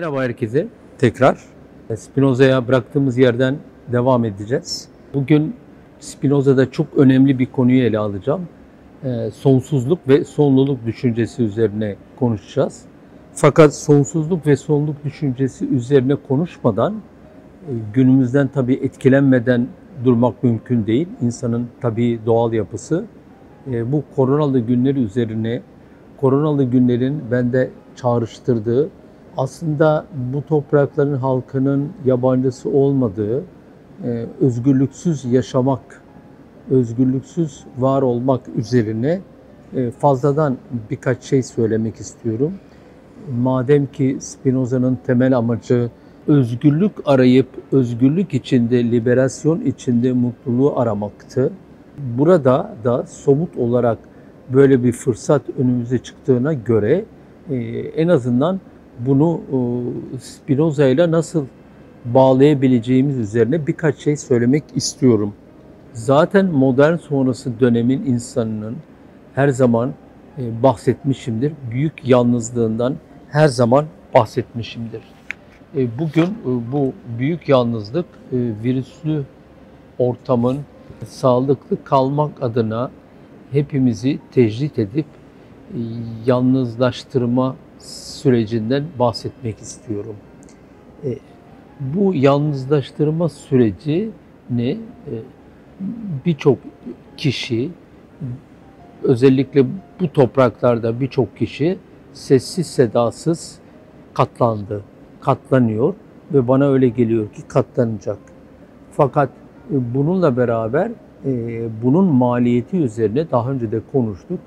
Merhaba herkese tekrar. Spinoza'ya bıraktığımız yerden devam edeceğiz. Bugün Spinoza'da çok önemli bir konuyu ele alacağım. Ee, sonsuzluk ve sonluluk düşüncesi üzerine konuşacağız. Fakat sonsuzluk ve sonluluk düşüncesi üzerine konuşmadan e, günümüzden tabii etkilenmeden durmak mümkün değil. İnsanın tabii doğal yapısı. E, bu koronalı günleri üzerine koronalı günlerin bende çağrıştırdığı aslında bu toprakların halkının yabancısı olmadığı, e, özgürlüksüz yaşamak, özgürlüksüz var olmak üzerine e, fazladan birkaç şey söylemek istiyorum. Madem ki Spinoza'nın temel amacı özgürlük arayıp özgürlük içinde, liberasyon içinde mutluluğu aramaktı. Burada da somut olarak böyle bir fırsat önümüze çıktığına göre e, en azından bunu e, Spinoza ile nasıl bağlayabileceğimiz üzerine birkaç şey söylemek istiyorum. Zaten modern sonrası dönemin insanının her zaman e, bahsetmişimdir. Büyük yalnızlığından her zaman bahsetmişimdir. E, bugün bu büyük yalnızlık virüslü ortamın sağlıklı kalmak adına hepimizi tecrit edip yalnızlaştırma sürecinden bahsetmek istiyorum. E, bu yalnızlaştırma süreci ne? E, birçok kişi, özellikle bu topraklarda birçok kişi sessiz sedasız katlandı, katlanıyor ve bana öyle geliyor ki katlanacak. Fakat e, bununla beraber e, bunun maliyeti üzerine daha önce de konuştuk.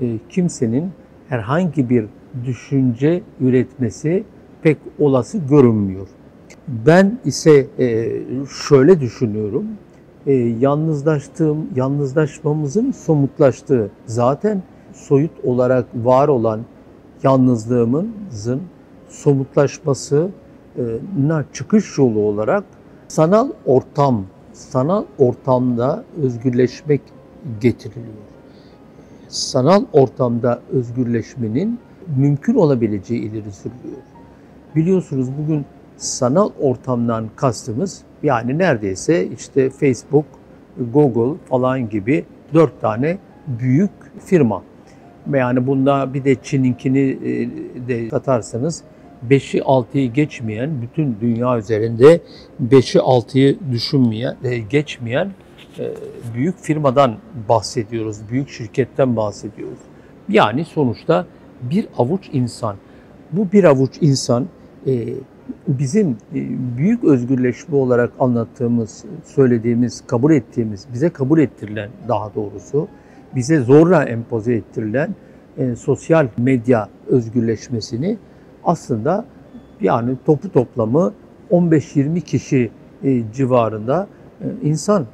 E, kimsenin herhangi bir düşünce üretmesi pek olası görünmüyor. Ben ise e, şöyle düşünüyorum. E, yalnızlaştığım, yalnızlaşmamızın somutlaştığı zaten soyut olarak var olan yalnızlığımızın somutlaşmasına çıkış yolu olarak sanal ortam, sanal ortamda özgürleşmek getiriliyor. Sanal ortamda özgürleşmenin mümkün olabileceği ileri sürülüyor. Biliyorsunuz bugün sanal ortamdan kastımız yani neredeyse işte Facebook, Google falan gibi dört tane büyük firma. Yani bunda bir de Çin'inkini e, de katarsanız 5'i 6'yı geçmeyen, bütün dünya üzerinde 5'i 6'yı düşünmeyen, e, geçmeyen büyük firmadan bahsediyoruz, büyük şirketten bahsediyoruz. Yani sonuçta bir avuç insan. Bu bir avuç insan e, bizim e, büyük özgürleşme olarak anlattığımız, söylediğimiz, kabul ettiğimiz, bize kabul ettirilen daha doğrusu, bize zorla empoze ettirilen e, sosyal medya özgürleşmesini aslında yani topu toplamı 15-20 kişi civarında insan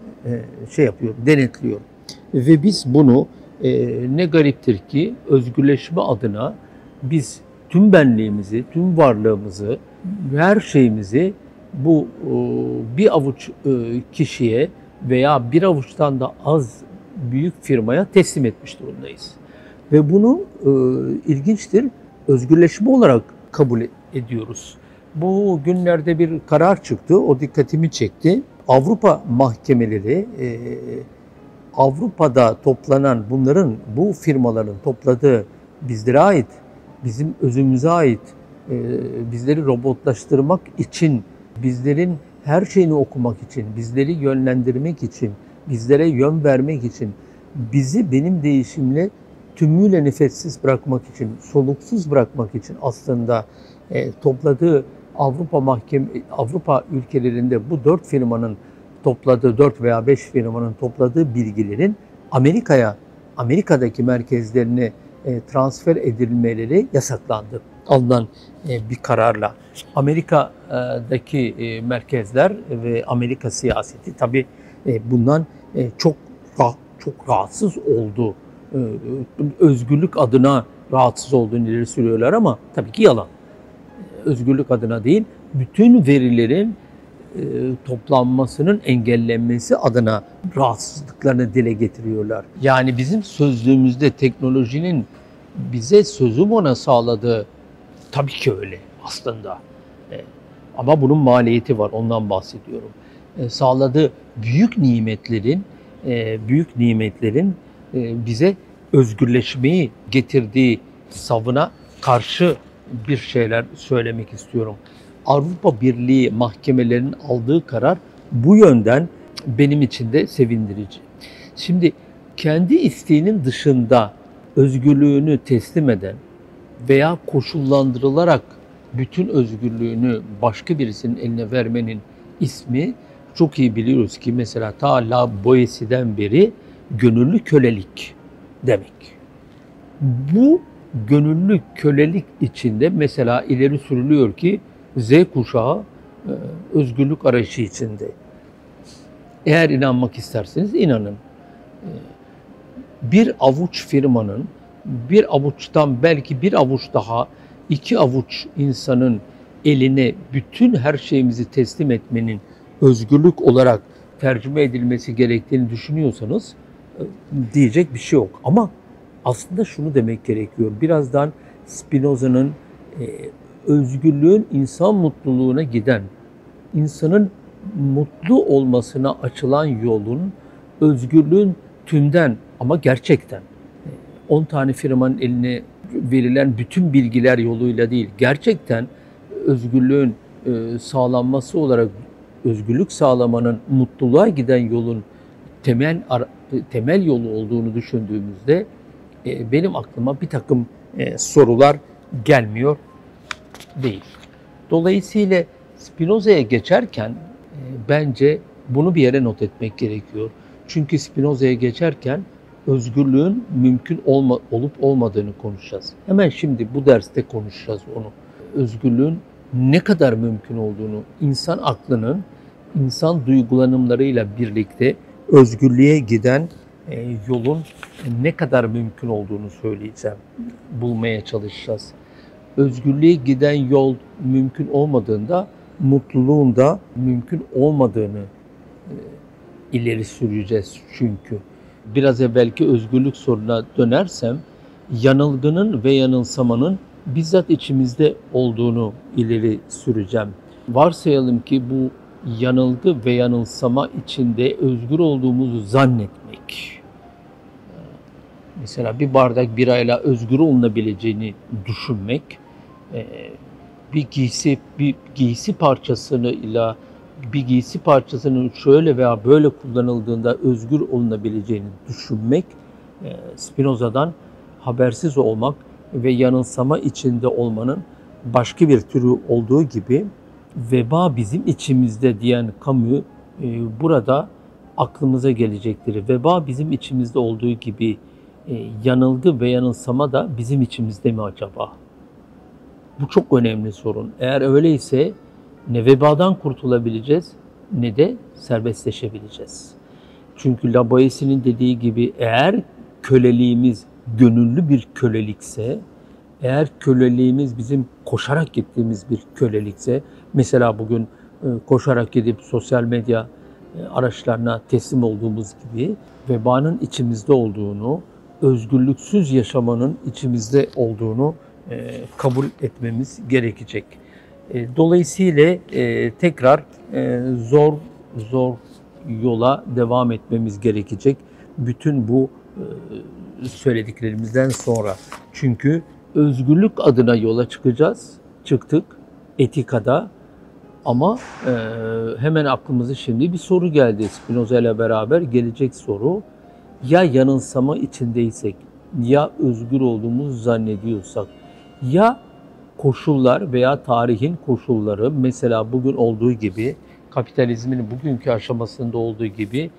şey yapıyor, denetliyor. Ve biz bunu e, ne gariptir ki özgürleşme adına biz tüm benliğimizi, tüm varlığımızı, her şeyimizi bu e, bir avuç e, kişiye veya bir avuçtan da az büyük firmaya teslim etmiş durumdayız. Ve bunu e, ilginçtir, özgürleşme olarak kabul ediyoruz. Bu günlerde bir karar çıktı, o dikkatimi çekti. Avrupa mahkemeleri e, Avrupa'da toplanan bunların, bu firmaların topladığı bizlere ait, bizim özümüze ait, e, bizleri robotlaştırmak için, bizlerin her şeyini okumak için, bizleri yönlendirmek için, bizlere yön vermek için, bizi benim değişimle tümüyle nefessiz bırakmak için, soluksuz bırakmak için aslında e, topladığı Avrupa mahkeme Avrupa ülkelerinde bu dört firmanın topladığı 4 veya 5 firmanın topladığı bilgilerin Amerika'ya, Amerika'daki merkezlerine e, transfer edilmeleri yasaklandı. Alınan e, bir kararla. Amerika'daki e, merkezler ve Amerika siyaseti tabii bundan çok çok rahatsız oldu. Özgürlük adına rahatsız olduğunu ileri sürüyorlar ama tabii ki yalan. Özgürlük adına değil, bütün verilerin e, toplanmasının engellenmesi adına rahatsızlıklarını dile getiriyorlar. Yani bizim sözlüğümüzde teknolojinin bize sözüm ona sağladığı tabii ki öyle aslında. E, ama bunun maliyeti var, ondan bahsediyorum. E, sağladığı büyük nimetlerin, e, büyük nimetlerin e, bize özgürleşmeyi getirdiği savına karşı bir şeyler söylemek istiyorum. Avrupa Birliği mahkemelerinin aldığı karar bu yönden benim için de sevindirici. Şimdi kendi isteğinin dışında özgürlüğünü teslim eden veya koşullandırılarak bütün özgürlüğünü başka birisinin eline vermenin ismi çok iyi biliyoruz ki mesela ta La Boétie'den beri gönüllü kölelik demek. Bu gönüllü kölelik içinde mesela ileri sürülüyor ki Z kuşağı e, özgürlük arayışı içinde. Eğer inanmak isterseniz inanın. E, bir avuç firmanın bir avuçtan belki bir avuç daha iki avuç insanın eline bütün her şeyimizi teslim etmenin özgürlük olarak tercüme edilmesi gerektiğini düşünüyorsanız e, diyecek bir şey yok. Ama aslında şunu demek gerekiyor. Birazdan Spinoza'nın e, özgürlüğün insan mutluluğuna giden, insanın mutlu olmasına açılan yolun özgürlüğün tümden ama gerçekten 10 tane firmanın eline verilen bütün bilgiler yoluyla değil, gerçekten özgürlüğün e, sağlanması olarak özgürlük sağlamanın mutluluğa giden yolun temel temel yolu olduğunu düşündüğümüzde e, benim aklıma bir takım e, sorular gelmiyor değil. Dolayısıyla Spinoza'ya geçerken bence bunu bir yere not etmek gerekiyor. Çünkü Spinoza'ya geçerken özgürlüğün mümkün olma, olup olmadığını konuşacağız. Hemen şimdi bu derste konuşacağız onu. Özgürlüğün ne kadar mümkün olduğunu, insan aklının insan duygulanımlarıyla birlikte özgürlüğe giden e, yolun ne kadar mümkün olduğunu söyleyeceğim. Bulmaya çalışacağız. Özgürlüğe giden yol mümkün olmadığında mutluluğun da mümkün olmadığını e, ileri süreceğiz çünkü biraz evvelki özgürlük soruna dönersem yanılgının ve yanılsamanın bizzat içimizde olduğunu ileri süreceğim. Varsayalım ki bu yanılgı ve yanılsama içinde özgür olduğumuzu zannetmek. Mesela bir bardak birayla özgür olunabileceğini düşünmek, e, bir giysi bir giysi parçasını ile bir giysi parçasının şöyle veya böyle kullanıldığında özgür olunabileceğini düşünmek e, Spinoza'dan habersiz olmak ve yanılsama içinde olmanın başka bir türü olduğu gibi veba bizim içimizde diyen Camus e, burada aklımıza gelecektir. Veba bizim içimizde olduğu gibi yanılgı ve yanılsama da bizim içimizde mi acaba? Bu çok önemli sorun. Eğer öyleyse ne vebadan kurtulabileceğiz ne de serbestleşebileceğiz. Çünkü Laboyesi'nin dediği gibi eğer köleliğimiz gönüllü bir kölelikse, eğer köleliğimiz bizim koşarak gittiğimiz bir kölelikse, mesela bugün e, koşarak gidip sosyal medya e, araçlarına teslim olduğumuz gibi vebanın içimizde olduğunu, özgürlüksüz yaşamanın içimizde olduğunu e, kabul etmemiz gerekecek. E, dolayısıyla e, tekrar e, zor zor yola devam etmemiz gerekecek. Bütün bu söylediklerimizden sonra. Çünkü özgürlük adına yola çıkacağız. Çıktık etikada ama e, hemen aklımıza şimdi bir soru geldi Spinoza ile beraber gelecek soru. Ya yanılsama içindeysek, ya özgür olduğumuzu zannediyorsak, ya koşullar veya tarihin koşulları mesela bugün olduğu gibi kapitalizmin bugünkü aşamasında olduğu gibi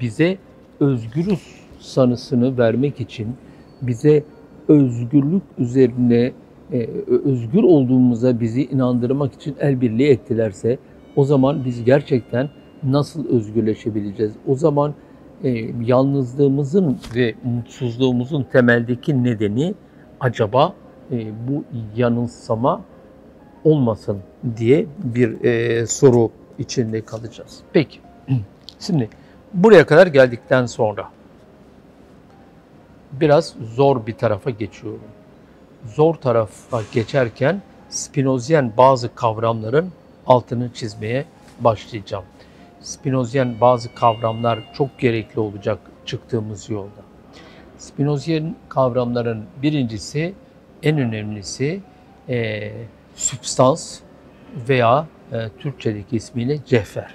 bize özgürüz sanısını vermek için bize özgürlük üzerine e, özgür olduğumuza bizi inandırmak için el birliği ettilerse o zaman biz gerçekten nasıl özgürleşebileceğiz? O zaman e, yalnızlığımızın ve mutsuzluğumuzun temeldeki nedeni acaba e, bu yanılsama olmasın diye bir e, soru içinde kalacağız. Peki, şimdi buraya kadar geldikten sonra biraz zor bir tarafa geçiyorum. Zor tarafa geçerken Spinozyen bazı kavramların altını çizmeye başlayacağım. Spinozyen bazı kavramlar çok gerekli olacak çıktığımız yolda. Spinozyen kavramların birincisi, en önemlisi e, substans veya e, Türkçedeki ismiyle cevher.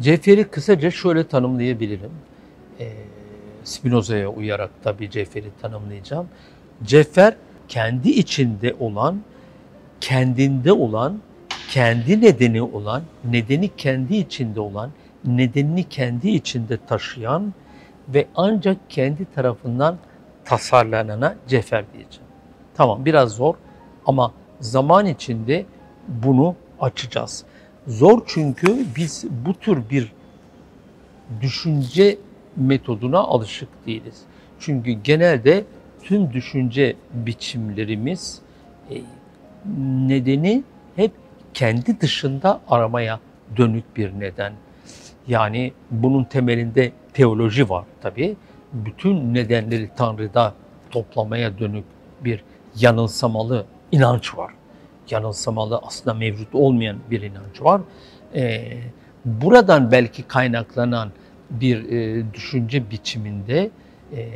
Cevheri kısaca şöyle tanımlayabilirim. E, Spinoza'ya uyarak tabii cevheri tanımlayacağım. Cevher kendi içinde olan, kendinde olan, kendi nedeni olan, nedeni kendi içinde olan, nedenini kendi içinde taşıyan ve ancak kendi tarafından tasarlanana cevher diyeceğim. Tamam biraz zor ama zaman içinde bunu açacağız. Zor çünkü biz bu tür bir düşünce metoduna alışık değiliz. Çünkü genelde tüm düşünce biçimlerimiz e, nedeni hep kendi dışında aramaya dönük bir neden. Yani bunun temelinde teoloji var tabii. Bütün nedenleri Tanrı'da toplamaya dönük bir yanılsamalı inanç var. Yanılsamalı aslında mevcut olmayan bir inanç var. Ee, buradan belki kaynaklanan bir e, düşünce biçiminde e,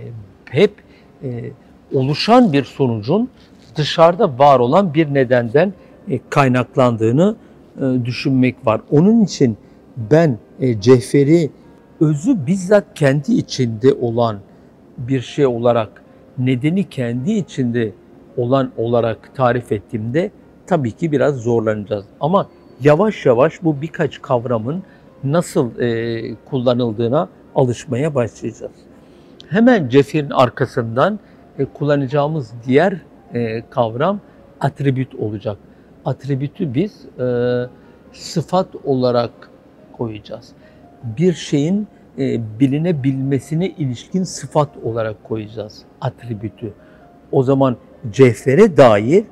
hep e, oluşan bir sonucun dışarıda var olan bir nedenden kaynaklandığını e, düşünmek var. Onun için ben e, cevheri özü bizzat kendi içinde olan bir şey olarak nedeni kendi içinde olan olarak tarif ettiğimde tabii ki biraz zorlanacağız. Ama yavaş yavaş bu birkaç kavramın nasıl e, kullanıldığına alışmaya başlayacağız. Hemen cefirin arkasından e, kullanacağımız diğer e, kavram atribüt olacak. Atribütü biz e, sıfat olarak koyacağız. Bir şeyin e, bilinebilmesine ilişkin sıfat olarak koyacağız atribütü. O zaman cevhere dair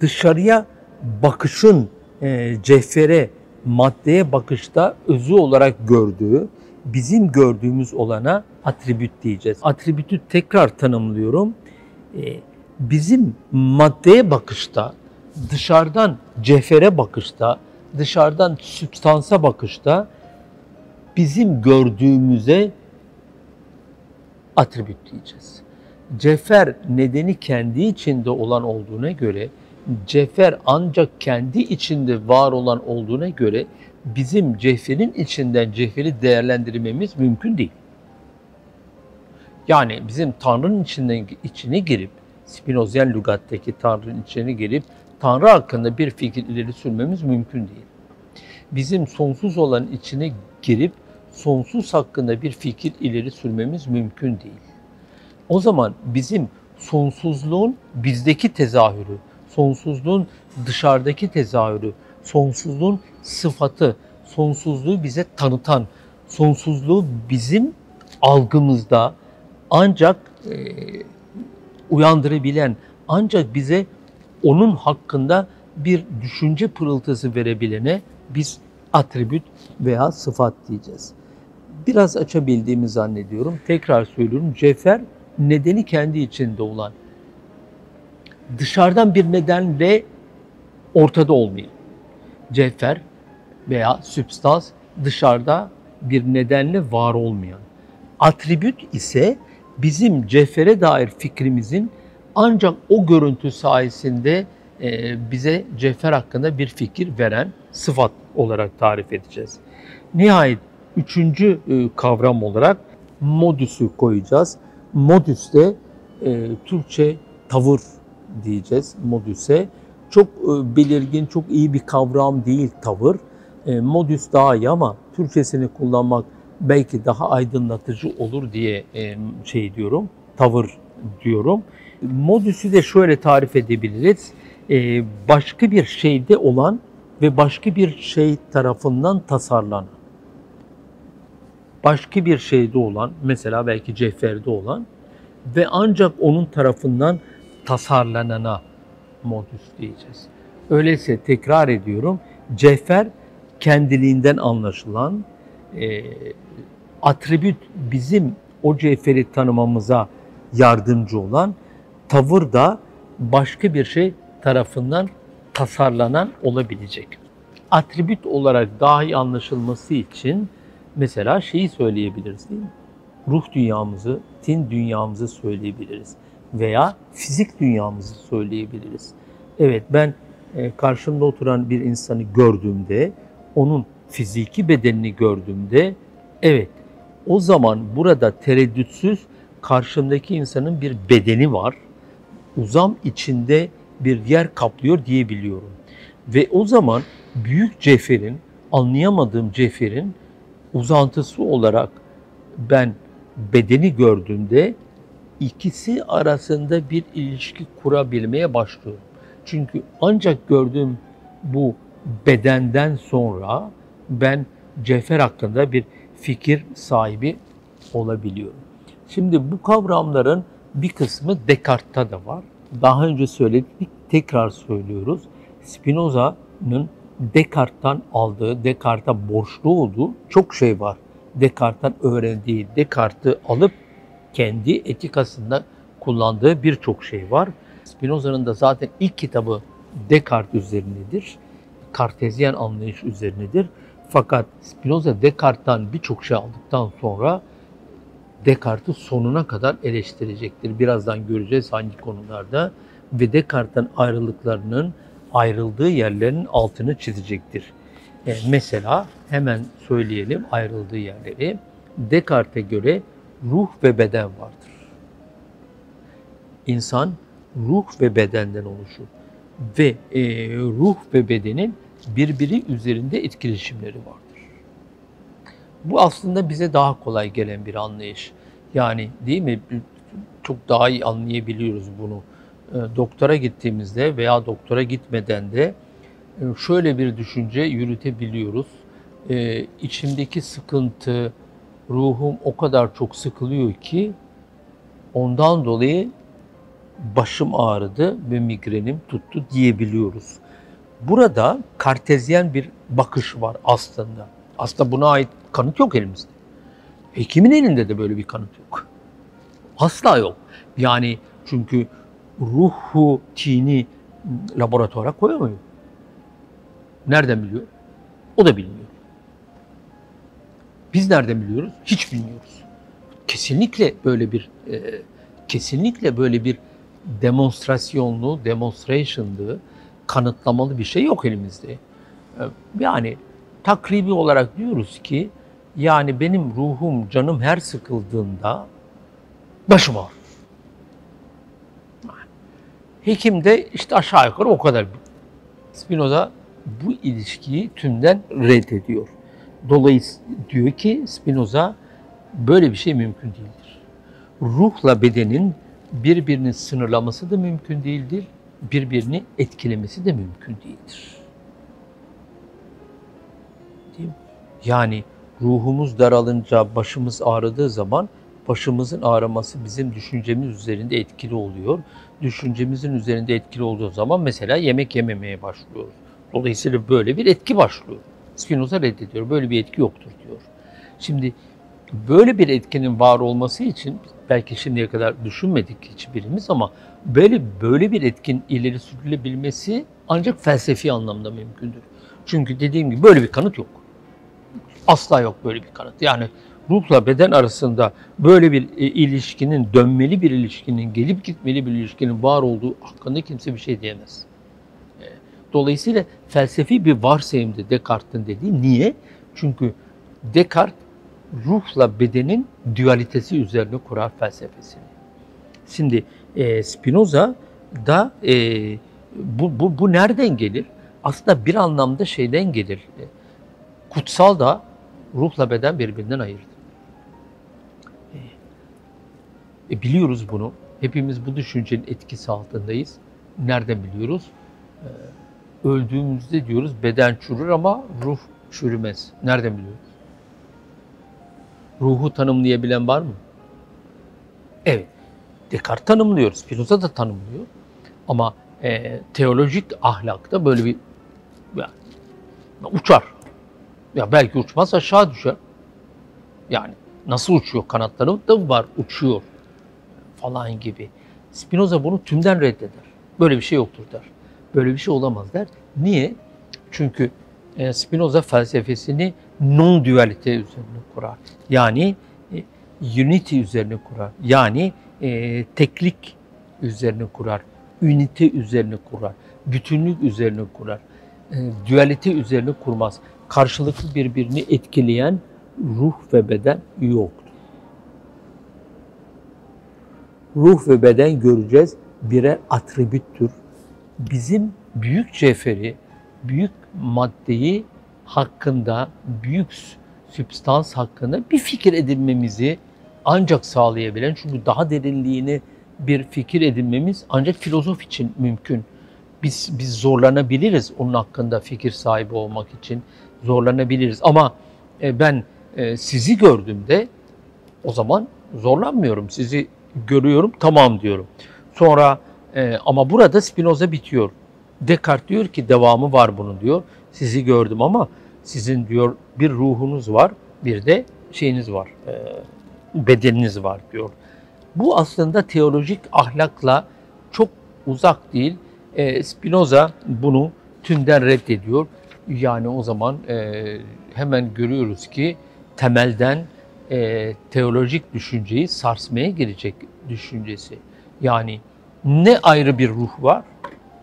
dışarıya bakışın e, cevhere, maddeye bakışta özü olarak gördüğü, bizim gördüğümüz olana atribüt diyeceğiz. Atribütü tekrar tanımlıyorum. E, bizim maddeye bakışta, dışarıdan cevhere bakışta, dışarıdan sübstansa bakışta bizim gördüğümüze atribüt diyeceğiz. Cefer nedeni kendi içinde olan olduğuna göre, cefer ancak kendi içinde var olan olduğuna göre bizim cevherin içinden cevheri değerlendirmemiz mümkün değil. Yani bizim Tanrı'nın içinden içine girip, Spinozyen lügattaki Tanrı'nın içine girip Tanrı hakkında bir fikir ileri sürmemiz mümkün değil. Bizim sonsuz olan içine girip sonsuz hakkında bir fikir ileri sürmemiz mümkün değil. O zaman bizim sonsuzluğun bizdeki tezahürü, sonsuzluğun dışarıdaki tezahürü, sonsuzluğun sıfatı, sonsuzluğu bize tanıtan, sonsuzluğu bizim algımızda ancak e, uyandırabilen, ancak bize onun hakkında bir düşünce pırıltısı verebilene biz atribüt veya sıfat diyeceğiz. Biraz açabildiğimi zannediyorum. Tekrar söylüyorum. Cefer nedeni kendi içinde olan, dışarıdan bir nedenle ortada olmayan. Cevher veya sübstans dışarıda bir nedenle var olmayan. Atribüt ise bizim cevhere dair fikrimizin ancak o görüntü sayesinde e, bize cevher hakkında bir fikir veren sıfat olarak tarif edeceğiz. Nihayet üçüncü e, kavram olarak modüsü koyacağız. Modüs de e, Türkçe tavır diyeceğiz modüse. Çok belirgin, çok iyi bir kavram değil tavır. Modüs daha iyi ama Türkçesini kullanmak belki daha aydınlatıcı olur diye şey diyorum, tavır diyorum. Modüsü de şöyle tarif edebiliriz. E, başka bir şeyde olan ve başka bir şey tarafından tasarlanan. Başka bir şeyde olan, mesela belki cevherde olan ve ancak onun tarafından tasarlanana modüs diyeceğiz. Öyleyse tekrar ediyorum, cevher kendiliğinden anlaşılan, e, atribüt bizim o cevheri tanımamıza yardımcı olan, tavır da başka bir şey tarafından tasarlanan olabilecek. Atribüt olarak daha iyi anlaşılması için mesela şeyi söyleyebiliriz değil mi? Ruh dünyamızı, tin dünyamızı söyleyebiliriz veya fizik dünyamızı söyleyebiliriz. Evet ben e, karşımda oturan bir insanı gördüğümde, onun fiziki bedenini gördüğümde evet o zaman burada tereddütsüz karşımdaki insanın bir bedeni var. Uzam içinde bir yer kaplıyor diyebiliyorum. Ve o zaman büyük ceferin, anlayamadığım ceferin uzantısı olarak ben bedeni gördüğümde ikisi arasında bir ilişki kurabilmeye başlıyorum. Çünkü ancak gördüğüm bu bedenden sonra ben Cefer hakkında bir fikir sahibi olabiliyorum. Şimdi bu kavramların bir kısmı Descartes'ta da var. Daha önce söyledik, tekrar söylüyoruz. Spinoza'nın Descartes'tan aldığı, Descartes'a borçlu olduğu çok şey var. Descartes'tan öğrendiği, Descartes'i alıp kendi etikasında kullandığı birçok şey var. Spinoza'nın da zaten ilk kitabı Descartes üzerinedir. Kartezyen anlayış üzerinedir. Fakat Spinoza Descartes'tan birçok şey aldıktan sonra Descartes'i sonuna kadar eleştirecektir. Birazdan göreceğiz hangi konularda ve Descartes'ten ayrılıklarının ayrıldığı yerlerin altını çizecektir. E, mesela hemen söyleyelim ayrıldığı yerleri. Descartes'e göre ruh ve beden vardır. İnsan ruh ve bedenden oluşur. Ve e, ruh ve bedenin birbiri üzerinde etkileşimleri vardır. Bu aslında bize daha kolay gelen bir anlayış. Yani değil mi? Çok daha iyi anlayabiliyoruz bunu. E, doktora gittiğimizde veya doktora gitmeden de e, şöyle bir düşünce yürütebiliyoruz. E, içimdeki sıkıntı, ruhum o kadar çok sıkılıyor ki ondan dolayı başım ağrıdı ve migrenim tuttu diyebiliyoruz. Burada kartezyen bir bakış var aslında. Aslında buna ait kanıt yok elimizde. Hekimin elinde de böyle bir kanıt yok. Asla yok. Yani çünkü ruhu tini laboratuvara koyamıyor. Nereden biliyor? O da bilmiyor. Biz nereden biliyoruz? Hiç bilmiyoruz. Kesinlikle böyle bir e, kesinlikle böyle bir demonstrasyonlu, demonstrationlı, kanıtlamalı bir şey yok elimizde. E, yani takribi olarak diyoruz ki yani benim ruhum, canım her sıkıldığında başım ağrır. Hekim de işte aşağı yukarı o kadar. Spinoza bu ilişkiyi tümden reddediyor. Dolayısıyla diyor ki Spinoza böyle bir şey mümkün değildir. Ruhla bedenin birbirini sınırlaması da mümkün değildir. Birbirini etkilemesi de mümkün değildir. Yani ruhumuz daralınca, başımız ağrıdığı zaman başımızın ağrıması bizim düşüncemiz üzerinde etkili oluyor. Düşüncemizin üzerinde etkili olduğu zaman mesela yemek yememeye başlıyoruz. Dolayısıyla böyle bir etki başlıyor. Spinoza reddediyor. Böyle bir etki yoktur diyor. Şimdi böyle bir etkinin var olması için belki şimdiye kadar düşünmedik hiçbirimiz ama böyle böyle bir etkin ileri sürülebilmesi ancak felsefi anlamda mümkündür. Çünkü dediğim gibi böyle bir kanıt yok. Asla yok böyle bir kanıt. Yani ruhla beden arasında böyle bir e, ilişkinin, dönmeli bir ilişkinin, gelip gitmeli bir ilişkinin var olduğu hakkında kimse bir şey diyemez. E, dolayısıyla felsefi bir varsayımdı Descartes'in dediği. Niye? Çünkü Descartes ruhla bedenin dualitesi üzerine kurar felsefesini. Şimdi e, Spinoza da e, bu, bu, bu nereden gelir? Aslında bir anlamda şeyden gelir. E, kutsal da ruhla beden birbirinden ayırdı. E, biliyoruz bunu. Hepimiz bu düşüncenin etkisi altındayız. Nereden biliyoruz? E, öldüğümüzde diyoruz beden çürür ama ruh çürümez. Nereden biliyoruz? Ruhu tanımlayabilen var mı? Evet. Descartes tanımlıyor, Spinoza da tanımlıyor. Ama e, teolojik ahlakta böyle bir yani, uçar. Ya belki uçmaz aşağı düşer. Yani nasıl uçuyor? Kanatları da var, uçuyor falan gibi. Spinoza bunu tümden reddeder. Böyle bir şey yoktur der. Böyle bir şey olamaz der. Niye? Çünkü e, Spinoza felsefesini non-dualite üzerine kurar. Yani e, unity üzerine kurar. Yani e, teklik üzerine kurar. Ünite üzerine kurar. Bütünlük üzerine kurar. E, dualite üzerine kurmaz. Karşılıklı birbirini etkileyen ruh ve beden yoktur. Ruh ve beden göreceğiz birer atribüttür. Bizim büyük cevheri, büyük maddeyi hakkında, büyük sübstans hakkında bir fikir edinmemizi ancak sağlayabilen, çünkü daha derinliğini bir fikir edinmemiz ancak filozof için mümkün. Biz, biz zorlanabiliriz onun hakkında fikir sahibi olmak için zorlanabiliriz. Ama e, ben e, sizi gördüğümde o zaman zorlanmıyorum. Sizi görüyorum, tamam diyorum. Sonra e, ama burada Spinoza bitiyor. Descartes diyor ki devamı var bunun diyor. Sizi gördüm ama sizin diyor bir ruhunuz var, bir de şeyiniz var, e, bedeniniz var diyor. Bu aslında teolojik ahlakla çok uzak değil. E, Spinoza bunu tümden reddediyor. Yani o zaman e, hemen görüyoruz ki temelden e, teolojik düşünceyi sarsmaya girecek düşüncesi. Yani ne ayrı bir ruh var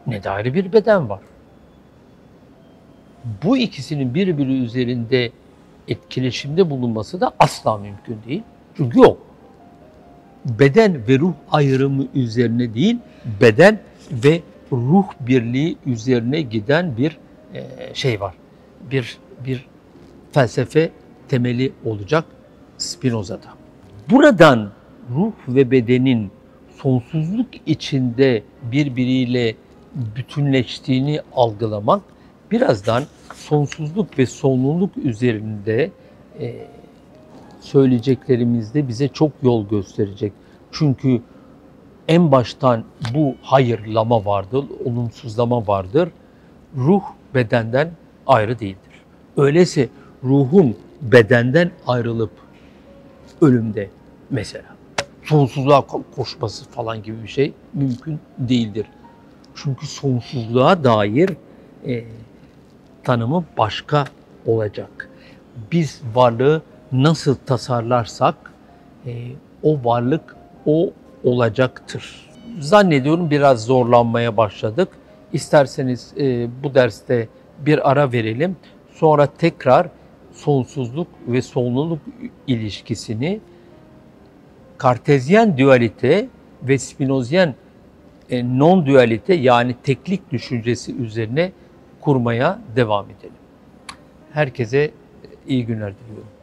ne de ayrı bir beden var. Bu ikisinin birbiri üzerinde etkileşimde bulunması da asla mümkün değil. Çünkü yok. Beden ve ruh ayrımı üzerine değil, beden ve ruh birliği üzerine giden bir e, şey var. Bir bir felsefe temeli olacak Spinoza'da. Buradan ruh ve bedenin sonsuzluk içinde birbiriyle bütünleştiğini algılamak birazdan sonsuzluk ve sonluluk üzerinde e, söyleyeceklerimizde bize çok yol gösterecek. Çünkü en baştan bu hayırlama vardır, olumsuzlama vardır. Ruh bedenden ayrı değildir. Öyleyse ruhun bedenden ayrılıp ölümde mesela sonsuzluğa koşması falan gibi bir şey mümkün değildir. Çünkü sonsuzluğa dair e, tanımı başka olacak. Biz varlığı nasıl tasarlarsak e, o varlık o olacaktır. Zannediyorum biraz zorlanmaya başladık. İsterseniz e, bu derste bir ara verelim. Sonra tekrar sonsuzluk ve sonluluk ilişkisini Kartezyen dualite ve Spinozyen e, non-dualite yani teklik düşüncesi üzerine kurmaya devam edelim. Herkese iyi günler diliyorum.